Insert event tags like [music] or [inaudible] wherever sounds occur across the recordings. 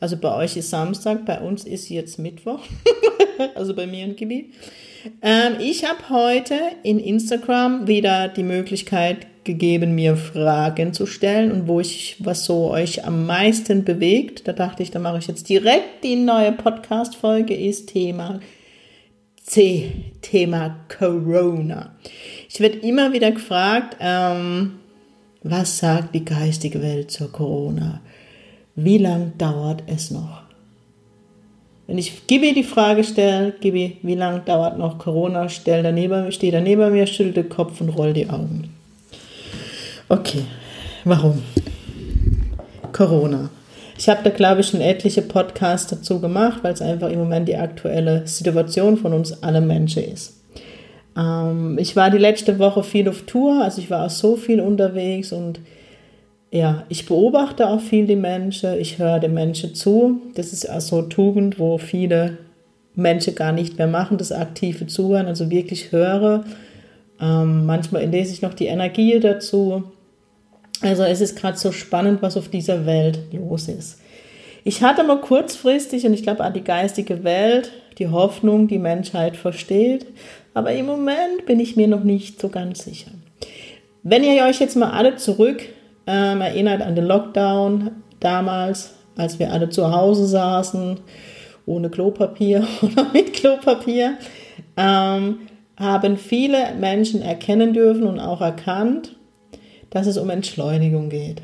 Also bei euch ist Samstag, bei uns ist jetzt Mittwoch. [laughs] also bei mir und Gibi. Ähm, ich habe heute in Instagram wieder die Möglichkeit gegeben, mir Fragen zu stellen und wo ich, was so euch am meisten bewegt. Da dachte ich, da mache ich jetzt direkt die neue Podcast-Folge, ist Thema C, Thema Corona. Ich werde immer wieder gefragt, ähm, was sagt die geistige Welt zur Corona? Wie lang dauert es noch? Wenn ich Gibi die Frage stelle, Gibi, wie lange dauert noch Corona, stell daneben, steht er neben mir, schüttelt den Kopf und rollt die Augen. Okay, warum? Corona. Ich habe da, glaube ich, schon etliche Podcasts dazu gemacht, weil es einfach im Moment die aktuelle Situation von uns alle Menschen ist. Ähm, ich war die letzte Woche viel auf Tour, also ich war auch so viel unterwegs und ja, ich beobachte auch viel die Menschen, ich höre den Menschen zu. Das ist also Tugend, wo viele Menschen gar nicht mehr machen, das aktive Zuhören, also wirklich höre. Ähm, manchmal lese ich noch die Energie dazu. Also es ist gerade so spannend, was auf dieser Welt los ist. Ich hatte mal kurzfristig, und ich glaube an die geistige Welt, die Hoffnung, die Menschheit versteht, aber im Moment bin ich mir noch nicht so ganz sicher. Wenn ihr euch jetzt mal alle zurück ähm, erinnert an den Lockdown damals, als wir alle zu Hause saßen, ohne Klopapier [laughs] oder mit Klopapier, ähm, haben viele Menschen erkennen dürfen und auch erkannt, dass es um Entschleunigung geht.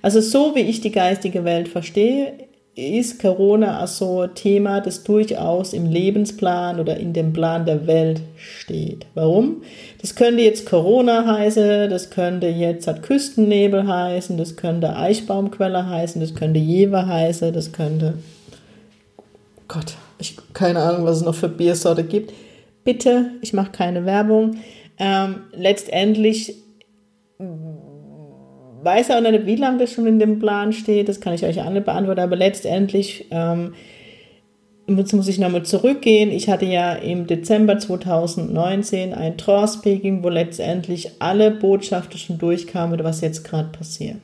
Also so wie ich die geistige Welt verstehe, ist Corona also Thema, das durchaus im Lebensplan oder in dem Plan der Welt steht. Warum? Das könnte jetzt Corona heißen, das könnte jetzt hat Küstennebel heißen, das könnte Eichbaumquelle heißen, das könnte Jever heißen, das könnte Gott, ich keine Ahnung, was es noch für Biersorte gibt. Bitte, ich mache keine Werbung. Ähm, letztendlich weiß auch nicht, wie lange das schon in dem Plan steht, das kann ich euch alle beantworten, aber letztendlich ähm, jetzt muss ich nochmal zurückgehen. Ich hatte ja im Dezember 2019 ein Trance-Speaking, wo letztendlich alle Botschaften schon durchkamen, was jetzt gerade passiert.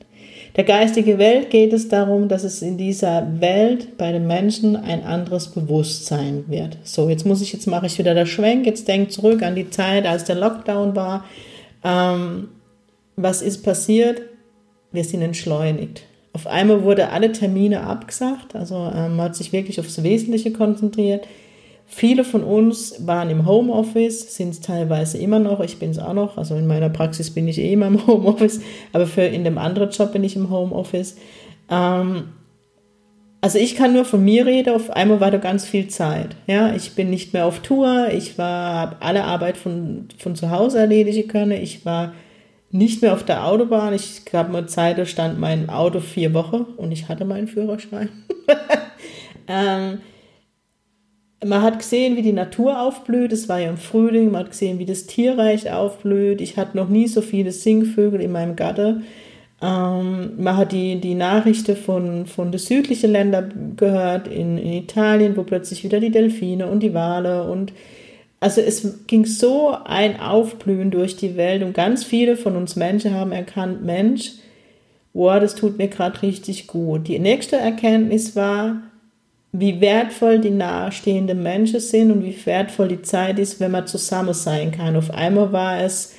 Der geistige Welt geht es darum, dass es in dieser Welt bei den Menschen ein anderes Bewusstsein wird. So, jetzt muss ich, jetzt mache ich wieder der Schwenk, jetzt denkt zurück an die Zeit, als der Lockdown war. Ähm, was ist passiert? Wir sind entschleunigt. Auf einmal wurde alle Termine abgesagt, also ähm, man hat sich wirklich aufs Wesentliche konzentriert. Viele von uns waren im Homeoffice, sind es teilweise immer noch, ich bin es auch noch, also in meiner Praxis bin ich eh immer im [laughs] Homeoffice, aber für in dem anderen Job bin ich im Homeoffice. Ähm, also ich kann nur von mir reden, auf einmal war da ganz viel Zeit. Ja, ich bin nicht mehr auf Tour, ich habe alle Arbeit von, von zu Hause erledigen können, ich war nicht mehr auf der Autobahn. Ich gab mir Zeit, da stand mein Auto vier Wochen und ich hatte meinen Führerschein. [laughs] ähm, man hat gesehen, wie die Natur aufblüht. Es war ja im Frühling. Man hat gesehen, wie das Tierreich aufblüht. Ich hatte noch nie so viele Singvögel in meinem Gatter. Ähm, man hat die, die Nachrichten von, von den südlichen Ländern gehört, in, in Italien, wo plötzlich wieder die Delfine und die Wale und also es ging so ein Aufblühen durch die Welt und ganz viele von uns Menschen haben erkannt, Mensch, wow, das tut mir gerade richtig gut. Die nächste Erkenntnis war, wie wertvoll die nahestehenden Menschen sind und wie wertvoll die Zeit ist, wenn man zusammen sein kann. Auf einmal war es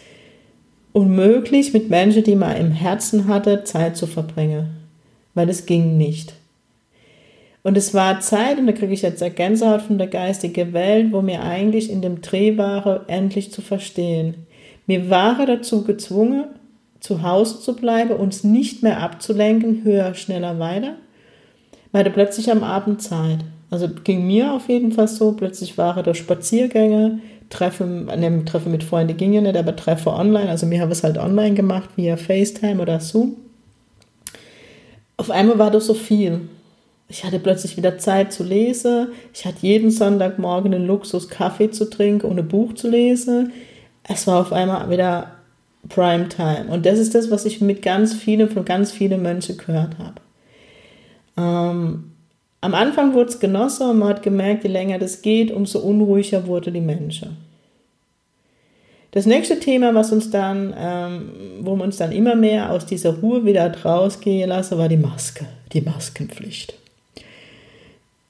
unmöglich, mit Menschen, die man im Herzen hatte, Zeit zu verbringen, weil es ging nicht. Und es war Zeit, und da kriege ich jetzt Gänsehaut von der geistigen Welt, wo mir eigentlich in dem Dreh war, endlich zu verstehen. Mir war dazu gezwungen, zu Hause zu bleiben, uns nicht mehr abzulenken, höher, schneller, weiter. Man hatte plötzlich am Abend Zeit. Also ging mir auf jeden Fall so, plötzlich waren da Spaziergänge, Treffen, ne, Treffen mit Freunden ging ja nicht, aber Treffe online, also mir habe es halt online gemacht, via FaceTime oder Zoom. Auf einmal war das so viel. Ich hatte plötzlich wieder Zeit zu lesen. Ich hatte jeden Sonntagmorgen den Luxus, Kaffee zu trinken und ein Buch zu lesen. Es war auf einmal wieder Primetime. Und das ist das, was ich mit ganz vielen, von ganz vielen Menschen gehört habe. Ähm, am Anfang wurde es genossen und man hat gemerkt, je länger das geht, umso unruhiger wurde die Menschen. Das nächste Thema, was uns dann, ähm, wo wir uns dann immer mehr aus dieser Ruhe wieder rausgehen lassen, war die Maske, die Maskenpflicht.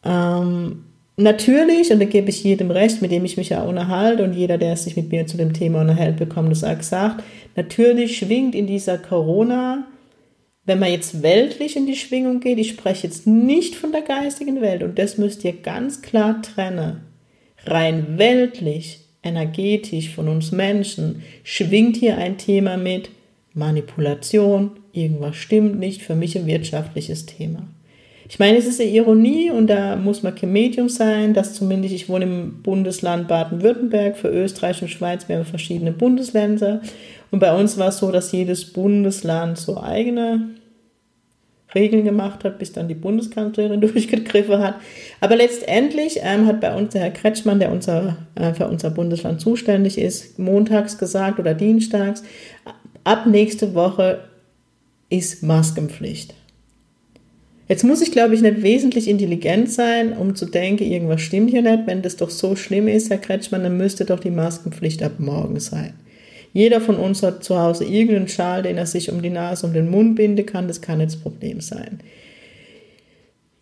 Ähm, natürlich, und da gebe ich jedem recht, mit dem ich mich ja unterhalte, und jeder, der sich mit mir zu dem Thema unterhält, bekommt das auch gesagt, natürlich schwingt in dieser Corona, wenn man jetzt weltlich in die Schwingung geht, ich spreche jetzt nicht von der geistigen Welt, und das müsst ihr ganz klar trennen. Rein weltlich, energetisch von uns Menschen schwingt hier ein Thema mit Manipulation, irgendwas stimmt nicht, für mich ein wirtschaftliches Thema. Ich meine, es ist eine Ironie und da muss man kein Medium sein, dass zumindest ich wohne im Bundesland Baden-Württemberg, für Österreich und Schweiz mehrere verschiedene Bundesländer. Und bei uns war es so, dass jedes Bundesland so eigene Regeln gemacht hat, bis dann die Bundeskanzlerin [laughs] durchgegriffen hat. Aber letztendlich ähm, hat bei uns der Herr Kretschmann, der unser, äh, für unser Bundesland zuständig ist, montags gesagt oder dienstags, ab nächste Woche ist Maskenpflicht. Jetzt muss ich, glaube ich, nicht wesentlich intelligent sein, um zu denken, irgendwas stimmt hier nicht. Wenn das doch so schlimm ist, Herr Kretschmann, dann müsste doch die Maskenpflicht ab morgen sein. Jeder von uns hat zu Hause irgendeinen Schal, den er sich um die Nase, um den Mund binden kann. Das kann jetzt Problem sein.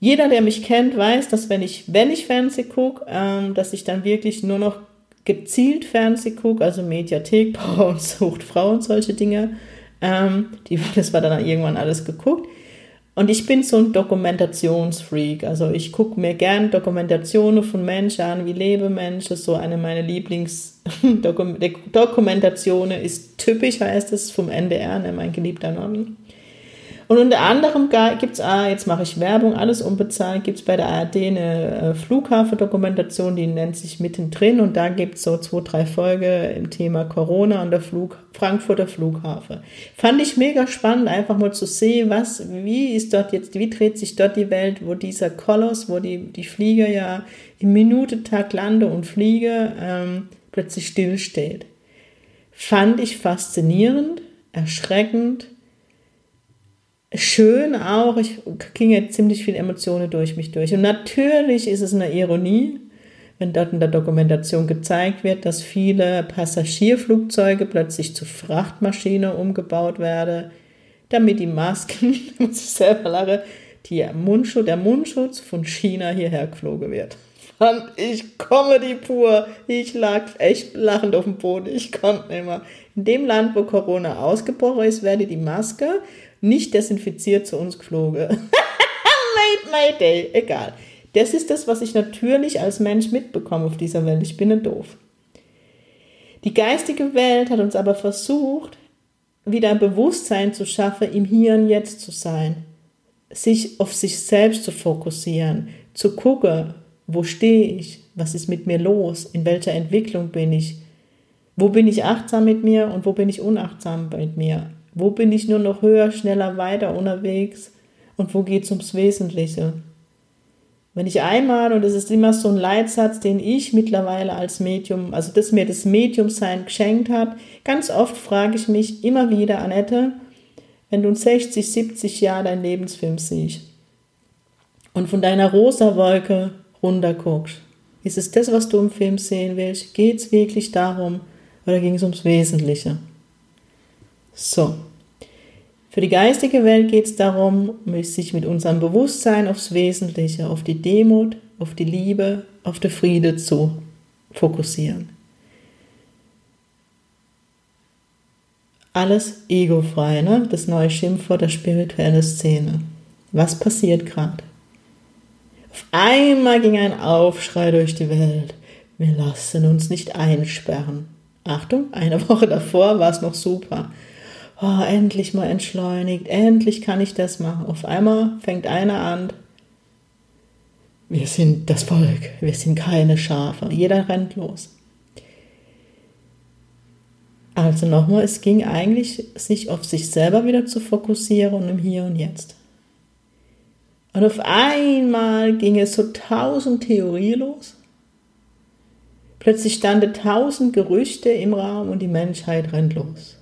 Jeder, der mich kennt, weiß, dass wenn ich, wenn ich Fernsehen gucke, ähm, dass ich dann wirklich nur noch gezielt Fernsehen gucke, also Mediathek, [laughs] und Sucht, Frau und solche Dinge. Ähm, die, das war dann irgendwann alles geguckt. Und ich bin so ein Dokumentationsfreak. Also ich gucke mir gern Dokumentationen von Menschen an, wie lebe Menschen. So eine meiner Lieblingsdokumentationen [laughs] ist typisch, heißt es, vom NDR, ne, mein geliebter Norden. Und unter anderem gibt es, ah, jetzt mache ich Werbung, alles unbezahlt, gibt es bei der ARD eine äh, Flughafendokumentation, die nennt sich Mittendrin und da gibt es so zwei, drei Folgen im Thema Corona und der Flug, Frankfurter Flughafen. Fand ich mega spannend, einfach mal zu sehen, was, wie ist dort jetzt, wie dreht sich dort die Welt, wo dieser Koloss, wo die, die Flieger ja im Minutentag lande und fliege, ähm, plötzlich stillsteht. Fand ich faszinierend, erschreckend, schön auch. Ich ging jetzt ziemlich viele Emotionen durch mich durch. Und natürlich ist es eine Ironie, wenn dort in der Dokumentation gezeigt wird, dass viele Passagierflugzeuge plötzlich zu Frachtmaschinen umgebaut werden, damit die Masken, [laughs] muss ich selber lachen, die Mundschutz, der Mundschutz von China hierher geflogen wird. Und ich komme die pur. Ich lag echt lachend auf dem Boden. Ich konnte nicht mehr. In dem Land, wo Corona ausgebrochen ist, werde die Maske nicht desinfiziert zu uns geflogen. [laughs] Made my day. Egal. Das ist das, was ich natürlich als Mensch mitbekomme auf dieser Welt. Ich bin nicht doof. Die geistige Welt hat uns aber versucht, wieder ein Bewusstsein zu schaffen, im Hier und Jetzt zu sein, sich auf sich selbst zu fokussieren, zu gucken, wo stehe ich, was ist mit mir los, in welcher Entwicklung bin ich, wo bin ich achtsam mit mir und wo bin ich unachtsam mit mir, wo bin ich nur noch höher, schneller, weiter unterwegs und wo geht es ums Wesentliche? Wenn ich einmal, und das ist immer so ein Leitsatz, den ich mittlerweile als Medium, also das mir das Mediumsein geschenkt hat, ganz oft frage ich mich immer wieder, Annette, wenn du in 60, 70 Jahren deinen Lebensfilm siehst und von deiner rosa Wolke runterguckst, ist es das, was du im Film sehen willst? Geht es wirklich darum oder ging es ums Wesentliche? So. Für die geistige Welt geht es darum, sich mit unserem Bewusstsein aufs Wesentliche, auf die Demut, auf die Liebe, auf den Friede zu fokussieren. Alles egofrei, ne? das neue Schimpfwort der spirituellen Szene. Was passiert gerade? Auf einmal ging ein Aufschrei durch die Welt. Wir lassen uns nicht einsperren. Achtung, eine [laughs] Woche davor war es noch super oh, endlich mal entschleunigt, endlich kann ich das machen. Auf einmal fängt einer an, wir sind das Volk, wir sind keine Schafe. Jeder rennt los. Also nochmal, es ging eigentlich, sich auf sich selber wieder zu fokussieren und im Hier und Jetzt. Und auf einmal ging es so tausend Theorien los. Plötzlich standen tausend Gerüchte im Raum und die Menschheit rennt los.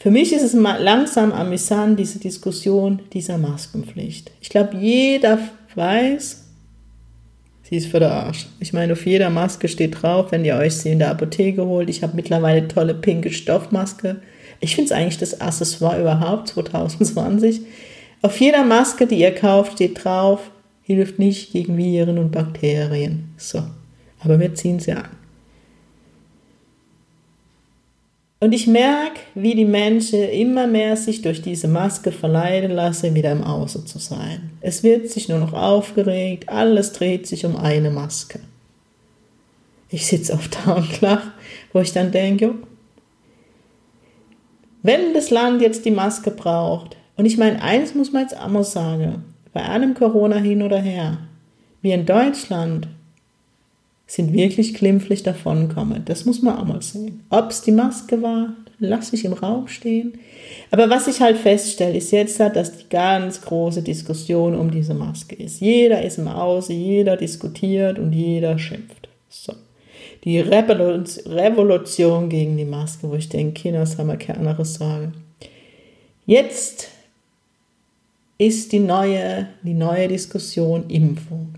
Für mich ist es langsam amüsant, diese Diskussion dieser Maskenpflicht. Ich glaube, jeder weiß, sie ist für den Arsch. Ich meine, auf jeder Maske steht drauf, wenn ihr euch sie in der Apotheke holt. Ich habe mittlerweile tolle pinke Stoffmaske. Ich finde es eigentlich das Accessoire überhaupt 2020. Auf jeder Maske, die ihr kauft, steht drauf, hilft nicht gegen Viren und Bakterien. So, aber wir ziehen sie an. Und ich merke, wie die Menschen immer mehr sich durch diese Maske verleiten lassen, wieder im Außen zu sein. Es wird sich nur noch aufgeregt, alles dreht sich um eine Maske. Ich sitze auf da und lach, wo ich dann denke, wenn das Land jetzt die Maske braucht, und ich meine, eins muss man jetzt auch mal sagen, bei allem Corona hin oder her, wir in Deutschland sind wirklich glimpflich davonkommen. Das muss man auch mal sehen. Ob es die Maske war, lasse ich im Raum stehen. Aber was ich halt feststelle, ist jetzt, dass die ganz große Diskussion um diese Maske ist. Jeder ist im Außen, jeder diskutiert und jeder schimpft. So. Die Revolution gegen die Maske, wo ich denke, Kinder, das haben wir kein anderes sagen. Jetzt ist die neue, die neue Diskussion Impfung.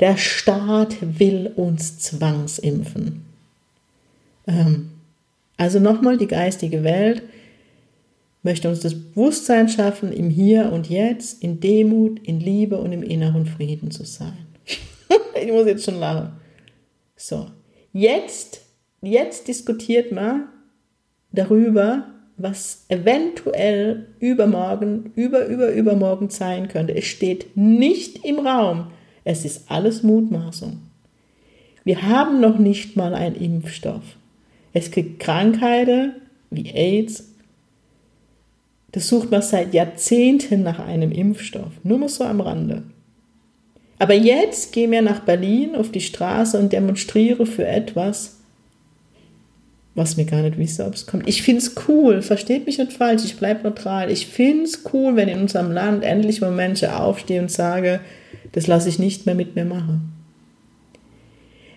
Der Staat will uns zwangsimpfen. Ähm, also nochmal, die geistige Welt möchte uns das Bewusstsein schaffen, im Hier und Jetzt, in Demut, in Liebe und im inneren Frieden zu sein. [laughs] ich muss jetzt schon lachen. So, jetzt, jetzt diskutiert man darüber, was eventuell übermorgen, über, über, übermorgen sein könnte. Es steht nicht im Raum. Es ist alles Mutmaßung. Wir haben noch nicht mal einen Impfstoff. Es gibt Krankheiten wie AIDS. Das sucht man seit Jahrzehnten nach einem Impfstoff. Nur mal so am Rande. Aber jetzt gehen wir nach Berlin auf die Straße und demonstriere für etwas, was mir gar nicht wissen, ob es kommt. Ich finde es cool, versteht mich nicht falsch, ich bleibe neutral. Ich finde es cool, wenn in unserem Land endlich mal Menschen aufstehen und sagen, das lasse ich nicht mehr mit mir machen.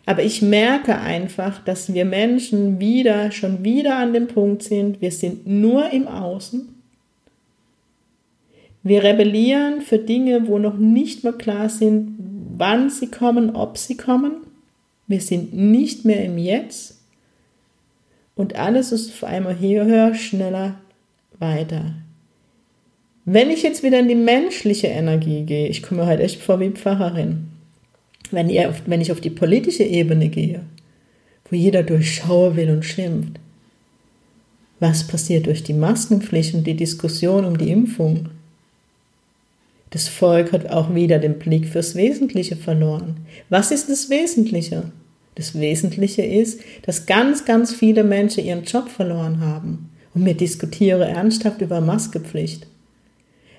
Aber ich merke einfach, dass wir Menschen wieder, schon wieder an dem Punkt sind, wir sind nur im Außen. Wir rebellieren für Dinge, wo noch nicht mal klar sind, wann sie kommen, ob sie kommen. Wir sind nicht mehr im Jetzt. Und alles ist auf einmal höher, schneller, weiter. Wenn ich jetzt wieder in die menschliche Energie gehe, ich komme halt echt vor wie Pfarrerin, wenn, ihr, wenn ich auf die politische Ebene gehe, wo jeder durchschauen will und schimpft, was passiert durch die Maskenpflicht und die Diskussion um die Impfung? Das Volk hat auch wieder den Blick fürs Wesentliche verloren. Was ist das Wesentliche? Das Wesentliche ist, dass ganz, ganz viele Menschen ihren Job verloren haben. Und wir diskutieren ernsthaft über Maskepflicht.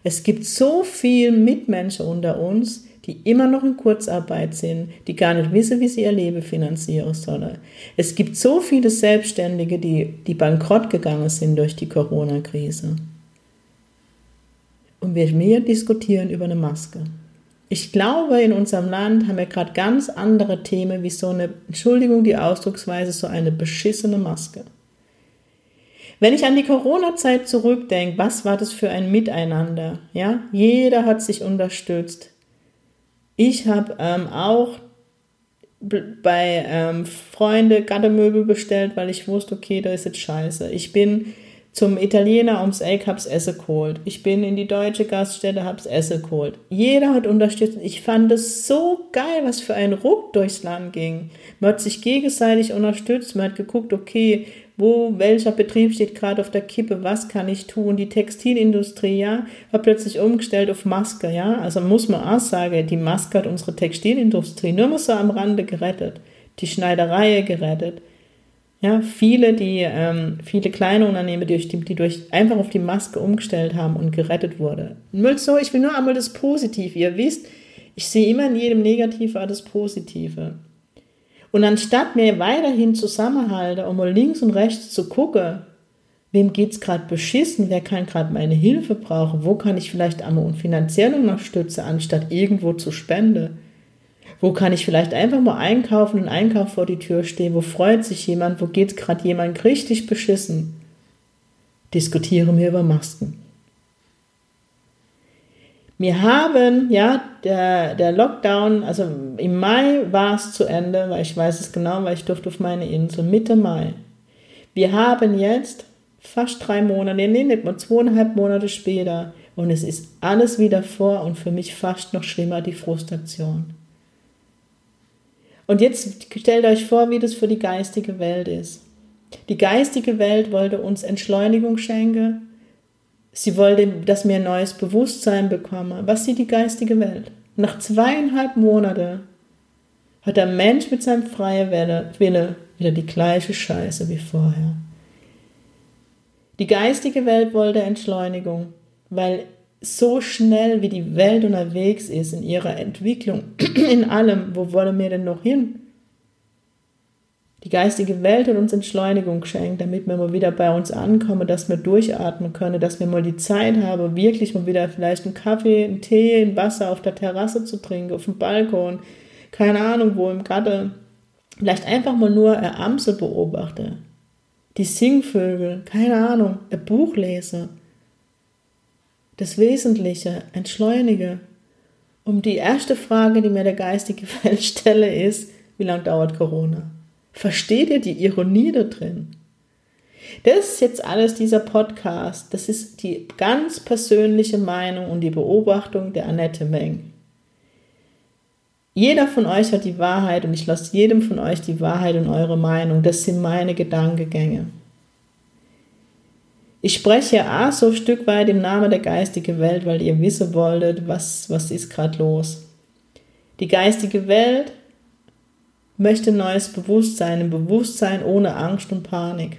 Es gibt so viele Mitmenschen unter uns, die immer noch in Kurzarbeit sind, die gar nicht wissen, wie sie ihr Leben finanzieren sollen. Es gibt so viele Selbstständige, die, die bankrott gegangen sind durch die Corona-Krise. Und wir mehr diskutieren über eine Maske. Ich glaube, in unserem Land haben wir gerade ganz andere Themen wie so eine, Entschuldigung, die Ausdrucksweise, so eine beschissene Maske. Wenn ich an die Corona-Zeit zurückdenke, was war das für ein Miteinander? Ja, jeder hat sich unterstützt. Ich habe ähm, auch bei ähm, Freunde Gattemöbel bestellt, weil ich wusste, okay, da ist jetzt scheiße. Ich bin zum Italiener ums Eck, hab's Essen geholt. Ich bin in die deutsche Gaststätte, hab's Essen geholt. Jeder hat unterstützt. Ich fand es so geil, was für ein Ruck durchs Land ging. Man hat sich gegenseitig unterstützt. Man hat geguckt, okay, wo, welcher Betrieb steht gerade auf der Kippe, was kann ich tun? Die Textilindustrie, ja, hat plötzlich umgestellt auf Maske, ja. Also muss man auch sagen, die Maske hat unsere Textilindustrie nur mal so am Rande gerettet. Die Schneiderei gerettet. Ja, viele, die, ähm, viele kleine Unternehmen, die, die durch, einfach auf die Maske umgestellt haben und gerettet wurde. So, ich will nur einmal das Positive. Ihr wisst, ich sehe immer in jedem Negative das Positive. Und anstatt mir weiterhin zusammenhalten, um mal links und rechts zu gucken, Wem geht es gerade beschissen? Wer kann gerade meine Hilfe brauchen? Wo kann ich vielleicht einmal finanziell unterstützen, anstatt irgendwo zu spenden? Wo kann ich vielleicht einfach mal einkaufen und Einkauf vor die Tür stehen? Wo freut sich jemand? Wo geht gerade jemand richtig beschissen? Diskutieren wir über Masken. Wir haben, ja, der, der Lockdown, also im Mai war es zu Ende, weil ich weiß es genau, weil ich durfte auf meine Insel, Mitte Mai. Wir haben jetzt fast drei Monate, nee, nicht mal zweieinhalb Monate später und es ist alles wieder vor und für mich fast noch schlimmer die Frustration. Und jetzt stellt euch vor, wie das für die geistige Welt ist. Die geistige Welt wollte uns Entschleunigung schenken, Sie wollte, dass wir ein neues Bewusstsein bekommen. Was sieht die geistige Welt? Nach zweieinhalb Monaten hat der Mensch mit seinem freien Wille wieder die gleiche Scheiße wie vorher. Die geistige Welt wollte Entschleunigung, weil so schnell wie die Welt unterwegs ist in ihrer Entwicklung, [clears throat] in allem, wo wollen wir denn noch hin? Die geistige Welt hat uns Entschleunigung geschenkt, damit wir mal wieder bei uns ankommen, dass wir durchatmen können, dass wir mal die Zeit haben, wirklich mal wieder vielleicht einen Kaffee, einen Tee, ein Wasser auf der Terrasse zu trinken, auf dem Balkon, keine Ahnung wo, im Garten. Vielleicht einfach mal nur eine Amsel beobachte, die Singvögel, keine Ahnung, ein Buch lese. Das Wesentliche, entschleunige. Um die erste Frage, die mir der geistige [laughs] Welt stelle, ist, wie lange dauert Corona? Versteht ihr die Ironie da drin? Das ist jetzt alles dieser Podcast. Das ist die ganz persönliche Meinung und die Beobachtung der Annette Meng. Jeder von euch hat die Wahrheit und ich lasse jedem von euch die Wahrheit und eure Meinung. Das sind meine Gedankengänge. Ich spreche auch so ein Stück weit im Namen der geistigen Welt, weil ihr wissen wolltet, was, was ist gerade los. Die geistige Welt möchte neues Bewusstsein, ein Bewusstsein ohne Angst und Panik.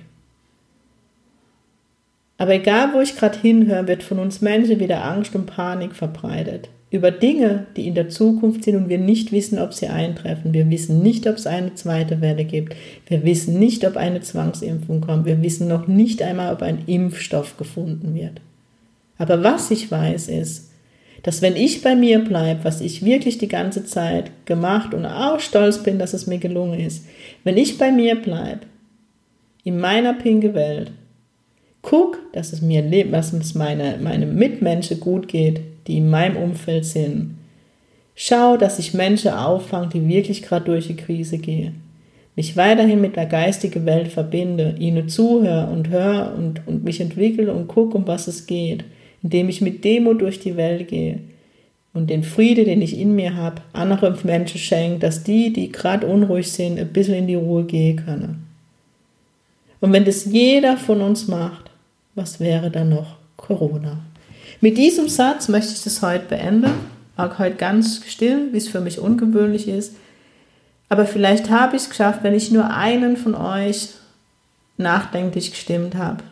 Aber egal, wo ich gerade hinhöre, wird von uns Menschen wieder Angst und Panik verbreitet. Über Dinge, die in der Zukunft sind und wir nicht wissen, ob sie eintreffen. Wir wissen nicht, ob es eine zweite Welle gibt. Wir wissen nicht, ob eine Zwangsimpfung kommt. Wir wissen noch nicht einmal, ob ein Impfstoff gefunden wird. Aber was ich weiß ist, dass wenn ich bei mir bleibe, was ich wirklich die ganze Zeit gemacht und auch stolz bin, dass es mir gelungen ist, wenn ich bei mir bleibe, in meiner pinke Welt, guck, dass es mir lebt, dass es meine, meine Mitmenschen gut geht, die in meinem Umfeld sind. Schau, dass ich Menschen auffange, die wirklich gerade durch die Krise gehen. Mich weiterhin mit der geistigen Welt verbinde, ihnen zuhöre und höre und, und mich entwickle und gucke, um was es geht indem ich mit Demo durch die Welt gehe und den Friede, den ich in mir habe, anderen Menschen schenke, dass die, die gerade unruhig sind, ein bisschen in die Ruhe gehen können. Und wenn das jeder von uns macht, was wäre dann noch Corona? Mit diesem Satz möchte ich das heute beenden. Auch heute ganz still, wie es für mich ungewöhnlich ist. Aber vielleicht habe ich es geschafft, wenn ich nur einen von euch nachdenklich gestimmt habe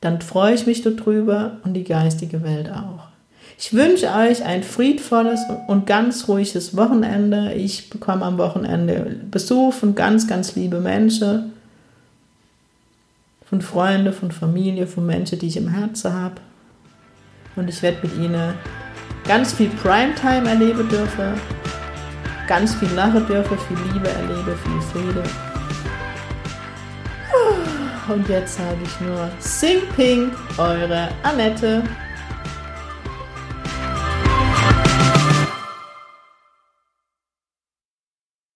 dann freue ich mich darüber und die geistige Welt auch. Ich wünsche euch ein friedvolles und ganz ruhiges Wochenende. Ich bekomme am Wochenende Besuch von ganz, ganz liebe Menschen, von Freunden, von Familie, von Menschen, die ich im Herzen habe. Und ich werde mit ihnen ganz viel Primetime erleben dürfen, ganz viel lachen dürfen, viel Liebe erleben, viel Friede. Und jetzt sage ich nur Sing Pink, eure Annette.